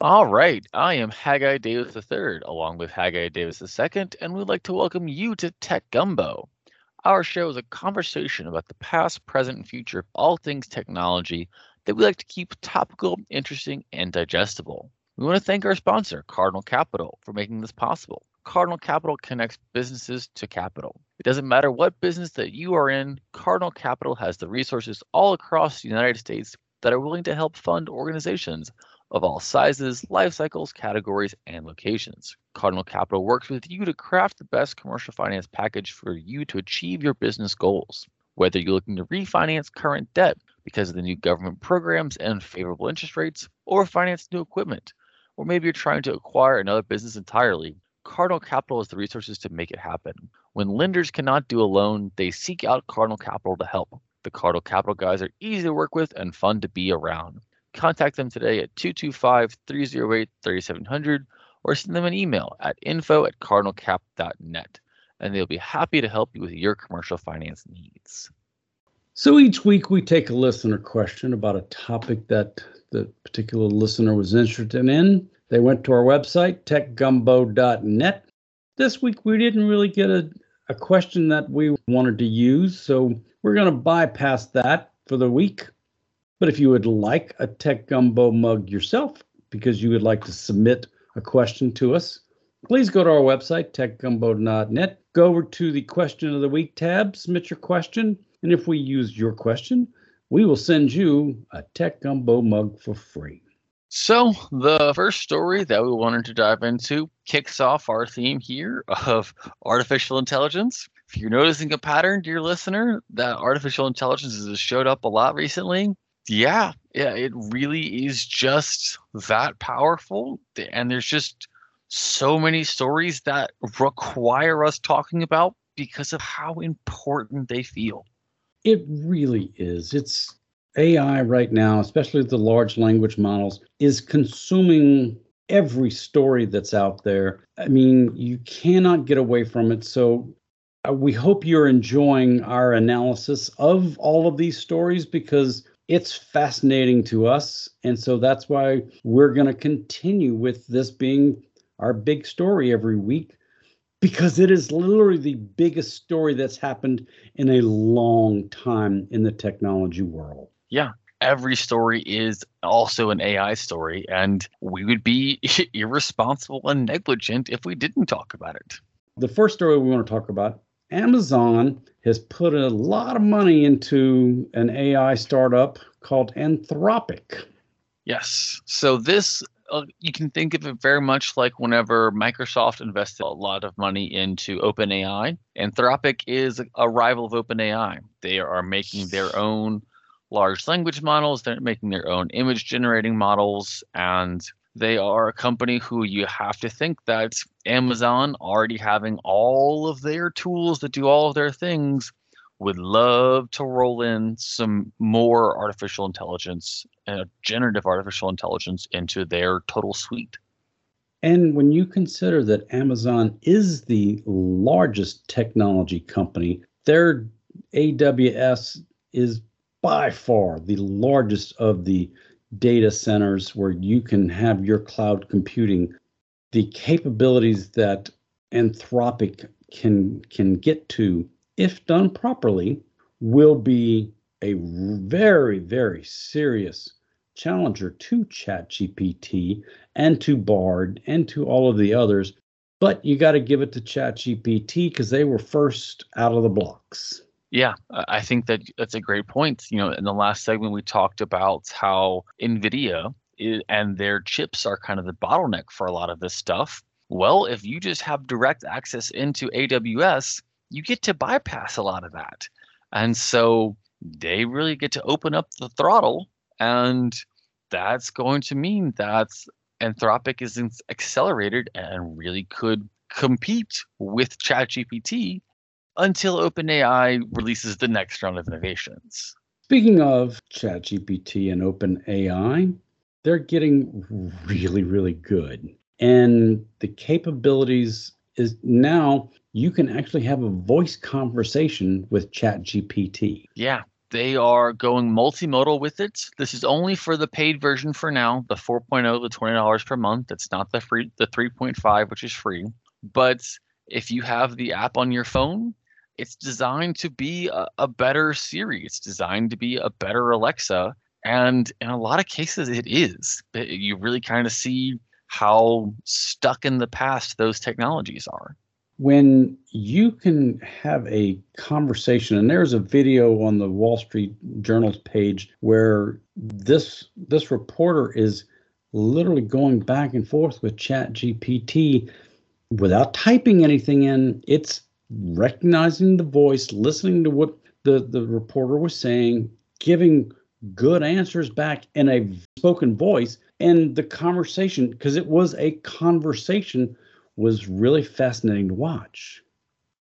All right, I am Haggai Davis III, along with Haggai Davis II, and we'd like to welcome you to Tech Gumbo. Our show is a conversation about the past, present, and future of all things technology that we like to keep topical, interesting, and digestible. We want to thank our sponsor, Cardinal Capital, for making this possible. Cardinal Capital connects businesses to capital. It doesn't matter what business that you are in, Cardinal Capital has the resources all across the United States that are willing to help fund organizations of all sizes, life cycles, categories, and locations. Cardinal Capital works with you to craft the best commercial finance package for you to achieve your business goals. Whether you're looking to refinance current debt because of the new government programs and favorable interest rates, or finance new equipment, or maybe you're trying to acquire another business entirely, Cardinal Capital has the resources to make it happen. When lenders cannot do a loan, they seek out Cardinal Capital to help. The Cardinal Capital guys are easy to work with and fun to be around. Contact them today at 225 308 3700 or send them an email at info at cardinalcap.net and they'll be happy to help you with your commercial finance needs. So each week we take a listener question about a topic that the particular listener was interested in. They went to our website, techgumbo.net. This week we didn't really get a, a question that we wanted to use, so we're going to bypass that for the week but if you would like a Tech Gumbo mug yourself, because you would like to submit a question to us, please go to our website, techgumbo.net. Go over to the Question of the Week tab, submit your question, and if we use your question, we will send you a Tech Gumbo mug for free. So, the first story that we wanted to dive into kicks off our theme here of artificial intelligence. If you're noticing a pattern, dear listener, that artificial intelligence has showed up a lot recently yeah, yeah, it really is just that powerful. And there's just so many stories that require us talking about because of how important they feel. It really is. It's AI right now, especially the large language models, is consuming every story that's out there. I mean, you cannot get away from it. So uh, we hope you're enjoying our analysis of all of these stories because it's fascinating to us. And so that's why we're going to continue with this being our big story every week because it is literally the biggest story that's happened in a long time in the technology world. Yeah. Every story is also an AI story, and we would be irresponsible and negligent if we didn't talk about it. The first story we want to talk about Amazon has put a lot of money into an AI startup called Anthropic. Yes. So this uh, you can think of it very much like whenever Microsoft invested a lot of money into OpenAI. Anthropic is a rival of OpenAI. They are making their own large language models, they're making their own image generating models, and they are a company who you have to think that Amazon, already having all of their tools that do all of their things, would love to roll in some more artificial intelligence and uh, generative artificial intelligence into their total suite. And when you consider that Amazon is the largest technology company, their AWS is by far the largest of the data centers where you can have your cloud computing, the capabilities that Anthropic can can get to, if done properly, will be a very, very serious challenger to ChatGPT and to Bard and to all of the others. But you got to give it to ChatGPT because they were first out of the blocks. Yeah, I think that that's a great point. You know, in the last segment, we talked about how NVIDIA is, and their chips are kind of the bottleneck for a lot of this stuff. Well, if you just have direct access into AWS, you get to bypass a lot of that. And so they really get to open up the throttle. And that's going to mean that Anthropic is accelerated and really could compete with ChatGPT until OpenAI releases the next round of innovations. Speaking of ChatGPT and OpenAI, they're getting really, really good. And the capabilities is now you can actually have a voice conversation with ChatGPT. Yeah. They are going multimodal with it. This is only for the paid version for now, the 4.0, the $20 per month. It's not the free the 3.5 which is free. But if you have the app on your phone, it's designed to be a, a better Siri. It's designed to be a better Alexa. And in a lot of cases, it is. You really kind of see how stuck in the past those technologies are when you can have a conversation and there's a video on the wall street journal's page where this this reporter is literally going back and forth with chat gpt without typing anything in it's recognizing the voice listening to what the the reporter was saying giving good answers back in a spoken voice and the conversation because it was a conversation was really fascinating to watch.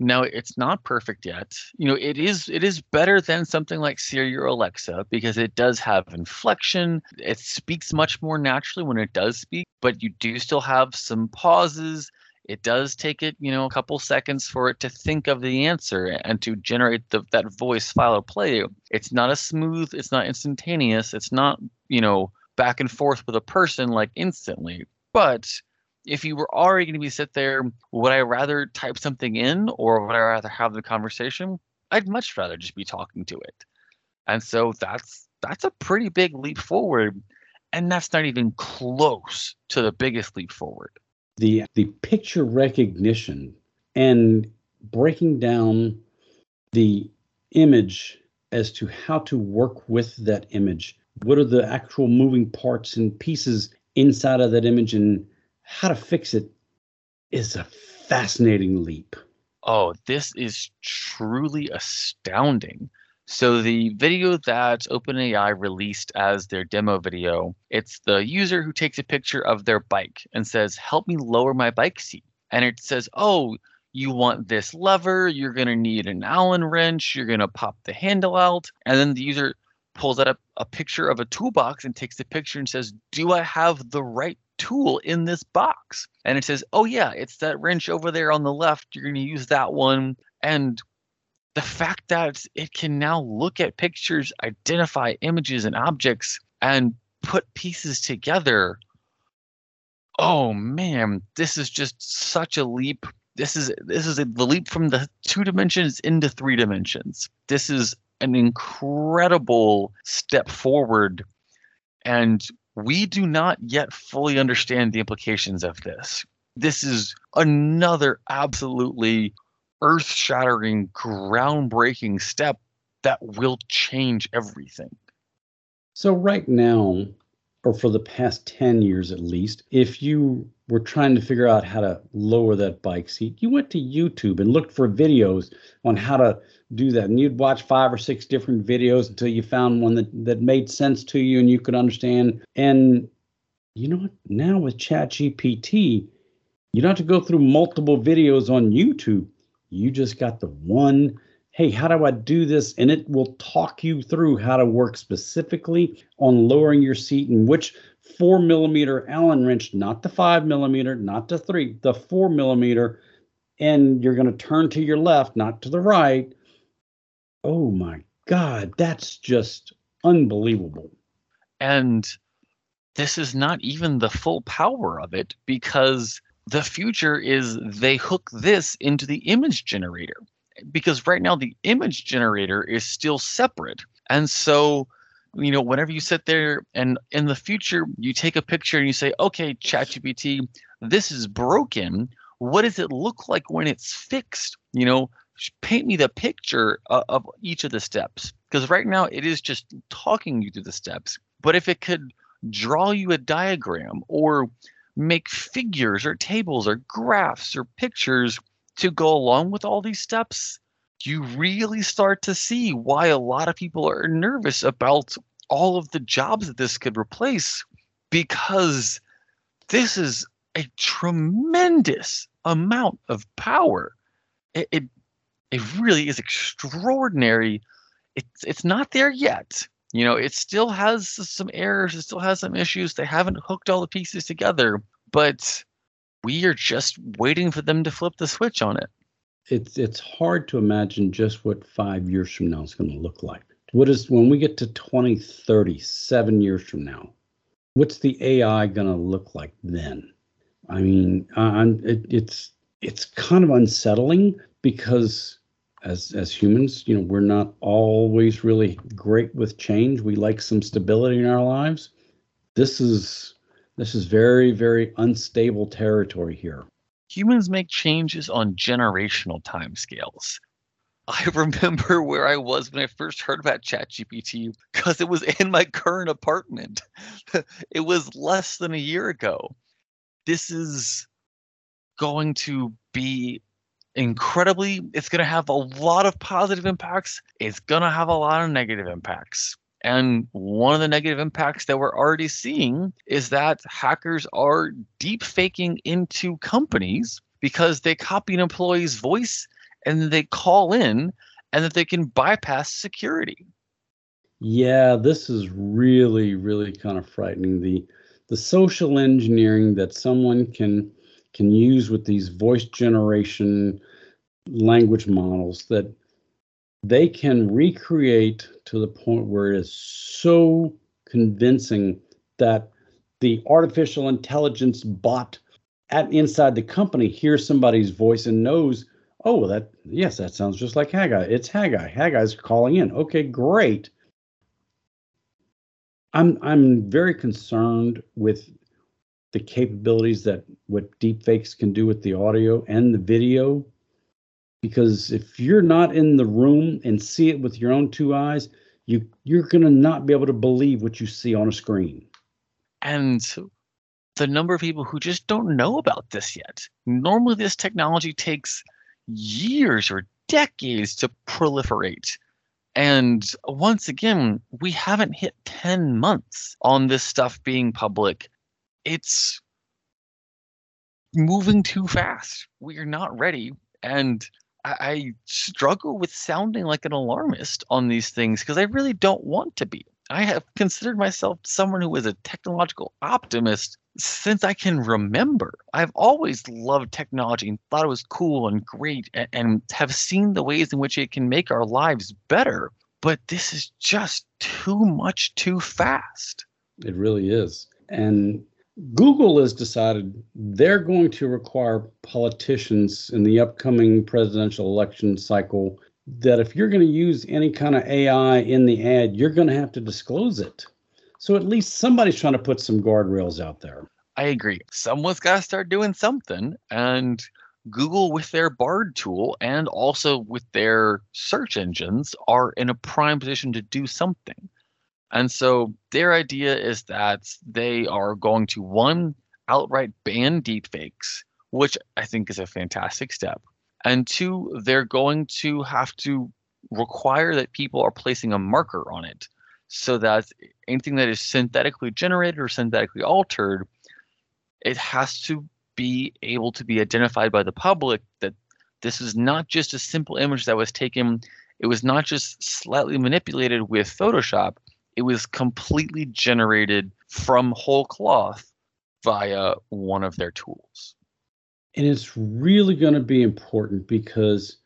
Now it's not perfect yet. You know, it is it is better than something like Siri or Alexa because it does have inflection. It speaks much more naturally when it does speak, but you do still have some pauses. It does take it, you know, a couple seconds for it to think of the answer and to generate the, that voice file of play. It's not as smooth, it's not instantaneous, it's not, you know, back and forth with a person like instantly. But if you were already going to be sit there, would I rather type something in or would I rather have the conversation? I'd much rather just be talking to it. And so that's that's a pretty big leap forward. And that's not even close to the biggest leap forward. The the picture recognition and breaking down the image as to how to work with that image. What are the actual moving parts and pieces inside of that image and how to fix it is a fascinating leap. Oh, this is truly astounding. So the video that OpenAI released as their demo video, it's the user who takes a picture of their bike and says, "Help me lower my bike seat." And it says, "Oh, you want this lever, you're going to need an Allen wrench, you're going to pop the handle out." And then the user pulls out a, a picture of a toolbox and takes the picture and says, "Do I have the right tool in this box. And it says, oh, yeah, it's that wrench over there on the left. You're going to use that one. And the fact that it can now look at pictures, identify images and objects, and put pieces together. Oh man, this is just such a leap. This is this is a, the leap from the two dimensions into three dimensions. This is an incredible step forward and we do not yet fully understand the implications of this. This is another absolutely earth shattering, groundbreaking step that will change everything. So, right now, or for the past 10 years at least, if you were trying to figure out how to lower that bike seat, you went to YouTube and looked for videos on how to do that. And you'd watch five or six different videos until you found one that, that made sense to you and you could understand. And you know what? Now with ChatGPT, you don't have to go through multiple videos on YouTube. You just got the one. Hey, how do I do this? And it will talk you through how to work specifically on lowering your seat and which four millimeter Allen wrench, not the five millimeter, not the three, the four millimeter. And you're going to turn to your left, not to the right oh my God, that's just unbelievable. And this is not even the full power of it because the future is they hook this into the image generator. Because right now the image generator is still separate. And so, you know, whenever you sit there and in the future you take a picture and you say, okay, ChatGPT, this is broken. What does it look like when it's fixed? You know, paint me the picture of, of each of the steps because right now it is just talking you through the steps but if it could draw you a diagram or make figures or tables or graphs or pictures to go along with all these steps you really start to see why a lot of people are nervous about all of the jobs that this could replace because this is a tremendous amount of power it, it it really is extraordinary. It's it's not there yet. You know, it still has some errors. It still has some issues. They haven't hooked all the pieces together, but we are just waiting for them to flip the switch on it. It's it's hard to imagine just what five years from now is going to look like. What is when we get to 2030, seven years from now? What's the AI going to look like then? I mean, it, it's it's kind of unsettling because as as humans, you know, we're not always really great with change. We like some stability in our lives. This is this is very very unstable territory here. Humans make changes on generational timescales. I remember where I was when I first heard about ChatGPT because it was in my current apartment. it was less than a year ago. This is going to be incredibly, it's going to have a lot of positive impacts. It's going to have a lot of negative impacts. And one of the negative impacts that we're already seeing is that hackers are deep faking into companies because they copy an employee's voice and they call in and that they can bypass security. Yeah, this is really, really kind of frightening. The the social engineering that someone can can use with these voice generation language models that they can recreate to the point where it is so convincing that the artificial intelligence bot at inside the company hears somebody's voice and knows oh that yes that sounds just like haggai. It's haggai. Haggai's calling in. Okay great. I'm i'm very concerned with the capabilities that what deepfakes can do with the audio and the video. Because if you're not in the room and see it with your own two eyes, you you're gonna not be able to believe what you see on a screen. And the number of people who just don't know about this yet. Normally, this technology takes years or decades to proliferate. And once again, we haven't hit 10 months on this stuff being public it's moving too fast. We are not ready. And I, I struggle with sounding like an alarmist on these things because I really don't want to be. I have considered myself someone who is a technological optimist since I can remember. I've always loved technology and thought it was cool and great and, and, have seen the ways in which it can make our lives better. But this is just too much too fast. It really is. And Google has decided they're going to require politicians in the upcoming presidential election cycle that if you're going to use any kind of AI in the ad, you're going to have to disclose it. So at least somebody's trying to put some guardrails out there. I agree. Someone's got to start doing something. And Google, with their Bard tool and also with their search engines, are in a prime position to do something. And so their idea is that they are going to one outright ban deepfakes, which I think is a fantastic step. And two, they're going to have to require that people are placing a marker on it so that anything that is synthetically generated or synthetically altered, it has to be able to be identified by the public that this is not just a simple image that was taken, it was not just slightly manipulated with Photoshop, it was completely generated from whole cloth via one of their tools. And it's really going to be important because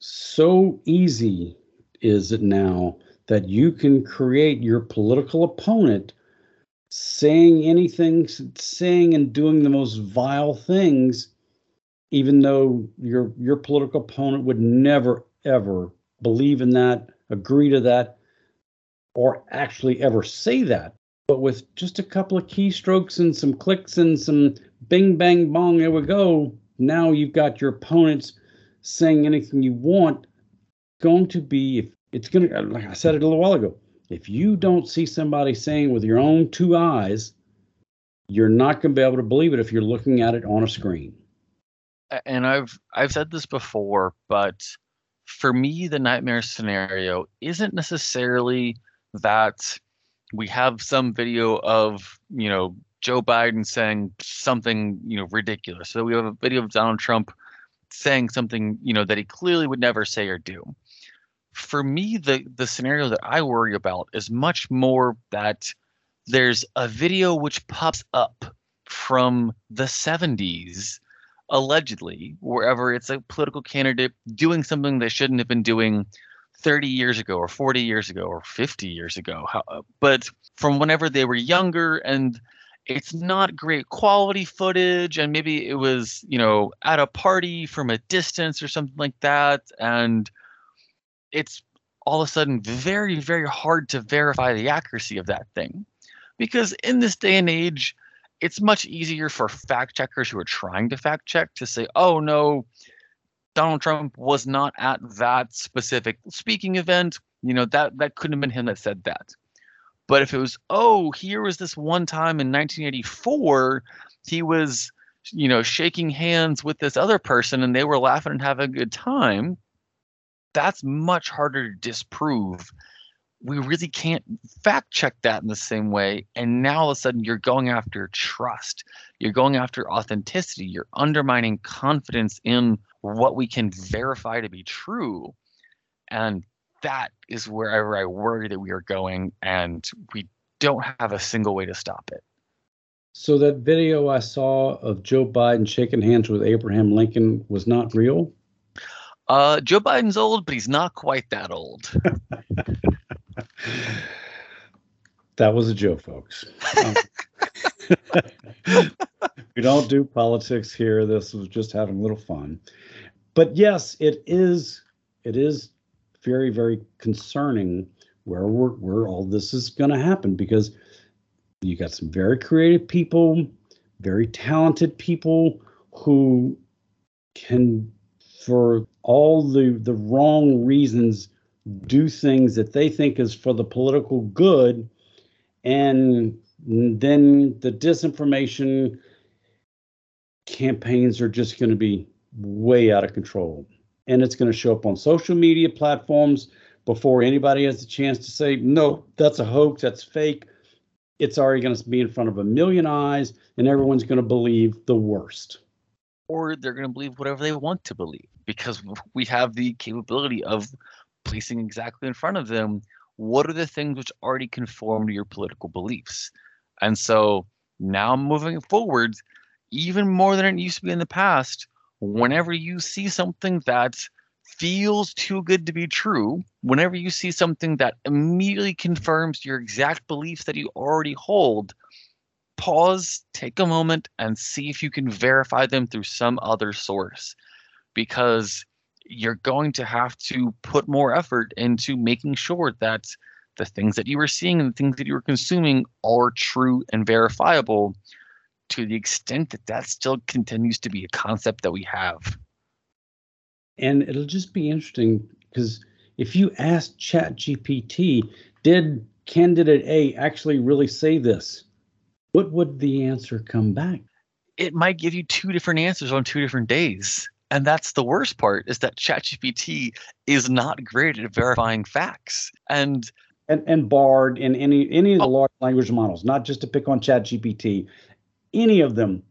so easy is it now that you can create your political opponent saying anything, saying and doing the most vile things, even though your your political opponent would never ever believe in that, agree to that, or actually ever say that. But with just a couple of keystrokes and some clicks and some bing, bang, bong, there we go. Now you've got your opponents saying anything you want. Going to be, if it's going to, uh, like I said it a little while ago, if you don't see somebody saying with your own two eyes, you're not going to be able to believe it if you're looking at it on a screen. And I've I've said this before, but for me, the nightmare scenario isn't necessarily that we have some video of you know Joe Biden saying something you know ridiculous. So we have a video of Donald Trump saying something you know that he clearly would never say or do. For me, the the scenario that I worry about is much more that there's a video which pops up from the 70s allegedly wherever it's a political candidate doing something they shouldn't have been doing 30 years ago or 40 years ago or 50 years ago, how, uh, but from whenever they were younger and it's not great quality footage and maybe it was you know at a party from a distance or something like that and it's all of a sudden very very hard to verify the accuracy of that thing. Because in this day and age it's much easier for fact checkers who are trying to fact check to say oh no donald trump was not at that specific speaking event you know that that couldn't have been him that said that but if it was, oh, here was this one time in 1984, he was, you know, shaking hands with this other person and they were laughing and having a good time, that's much harder to disprove. We really can't fact check that in the same way. And now all of a sudden you're going after trust. You're going after authenticity. You're undermining confidence in what we can verify to be true. And that is wherever I worry that we are going, and we don't have a single way to stop it. So that video I saw of Joe Biden shaking hands with Abraham Lincoln was not real. Uh, Joe Biden's old, but he's not quite that old. that was a joke, folks. Um, we don't do politics here. This was just having a little fun. But yes, it is. It is very, very concerning where we're, where all this is going to happen because you got some very creative people, very talented people who can, for all the the wrong reasons, do things that they think is for the political good, and then the disinformation campaigns are just going to be way out of control and it's going to show up on social media platforms before anybody has a chance to say, no, that's a hoax, that's fake. It's already going to be in front of a million eyes, and everyone's going to believe the worst. Or they're going to believe whatever they want to believe because we have the capability of placing exactly in front of them what are the things which already conform to your political beliefs. And so now moving forward, even more than it used to be in the past, whenever you see something that feels too good to be true, whenever you see something that immediately confirms your exact beliefs that you already hold, pause, take a moment, and see if you can verify them through some other source. Because you're going to have to put more effort into making sure that the things that you were seeing and the things that you were consuming are true and verifiable to the extent that that still continues to be a concept that we have. And it'll just be interesting because if you ask ChatGPT, did candidate A actually really say this? What would the answer come back? It might give you two different answers on two different days. And that's the worst part is that ChatGPT is not great at verifying facts. And and, and Bard and any any of the oh. large language models, not just to pick on ChatGPT, any of them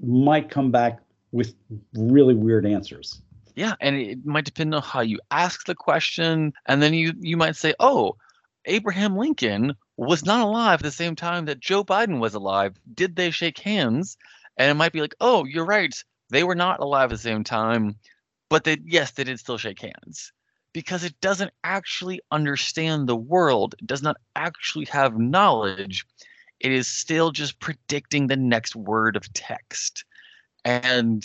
might come back with really weird answers. Yeah, and it might depend on how you ask the question, and then you you might say, "Oh, Abraham Lincoln was not alive at the same time that Joe Biden was alive. Did they shake hands?" And it might be like, "Oh, you're right. They were not alive at the same time, but they yes, they did still shake hands." Because it doesn't actually understand the world, it does not actually have knowledge it is still just predicting the next word of text. And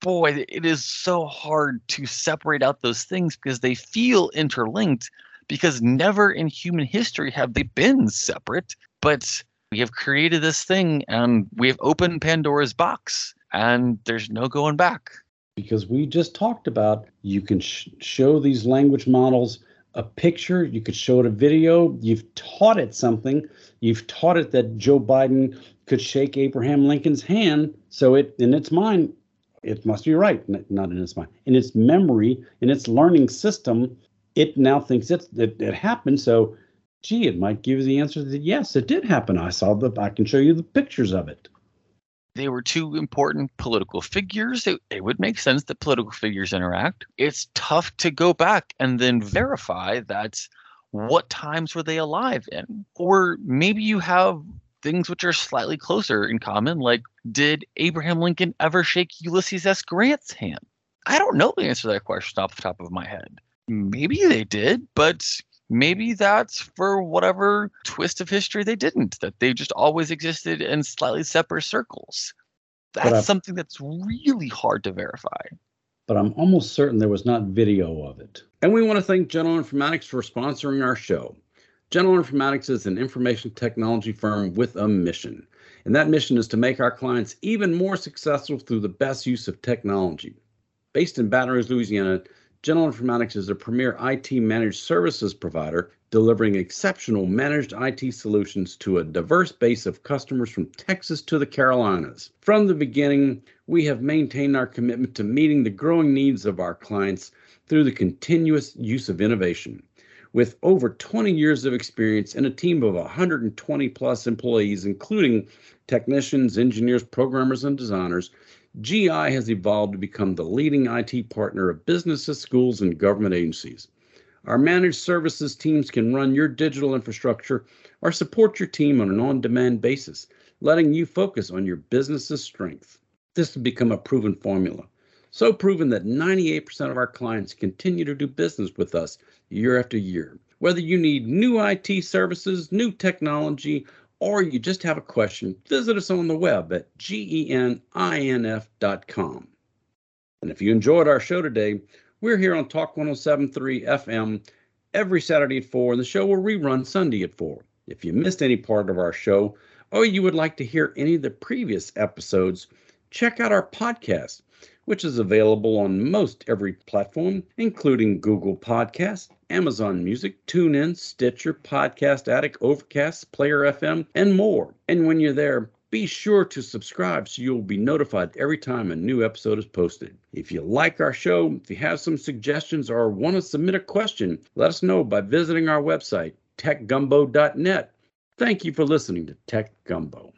boy, it is so hard to separate out those things because they feel interlinked because never in human history have they been separate. But we have created this thing and we have opened Pandora's box and there's no going back. Because we just talked about you can sh- show these language models a picture, you could show it a video, you've taught it something, you've taught it that Joe Biden could shake Abraham Lincoln's hand, so it in its mind, it must be right, not in its mind. In its memory, in its learning system, it now thinks it, it, it happened. So, gee, it might give you the answer that yes, it did happen. I saw the, I can show you the pictures of it they were two important political figures. It, it, would make sense that political figures interact. It's tough to go back and then verify that what times were they alive in? Or maybe you have things which are slightly closer in common, like did Abraham Lincoln ever shake Ulysses S. Grant's hand? I don't know the answer to that question off the top of my head. maybe they did, but maybe that's for whatever twist of history they didn't, that they just always existed in slightly separate circles. That's something that's really hard to verify. But I'm almost certain there was not video of it. And we want to thank General Informatics for sponsoring our show. General Informatics is an information technology firm with a mission. And that mission is to make our clients even more successful through the best use of technology. Based in Baton Rouge, Louisiana, General Informatics is a premier IT managed services provider delivering exceptional managed IT solutions to a diverse base of customers from Texas to the Carolinas. From the beginning, we have maintained our commitment to meeting the growing needs of our clients through the continuous use of innovation. With over 20 years of experience and a team of 120 plus employees, including technicians, engineers, programmers, and designers, GI has evolved to become the leading IT partner of businesses, schools, and government agencies. Our managed services teams can run your digital infrastructure or support your team on an on demand basis, letting you focus on your business's strength. This has become a proven formula. So proven that 98% of our clients continue to do business with us year after year. Whether you need new IT services, new technology, or you just have a question, visit us on the web at geninf.com. And if you enjoyed our show today, we're here on Talk 1073 FM every Saturday at 4, and the show will rerun Sunday at 4. If you missed any part of our show, or you would like to hear any of the previous episodes, check out our podcast which is available on most every platform, including Google Podcasts, Amazon Music, TuneIn, Stitcher, Podcast Addict, Overcast, Player FM, and more. And when you're there, be sure to subscribe so you'll be notified every time a new episode is posted. If you like our show, if you have some suggestions or want to submit a question, let us know by visiting our website, techgumbo.net. Thank you for listening to Tech Gumbo.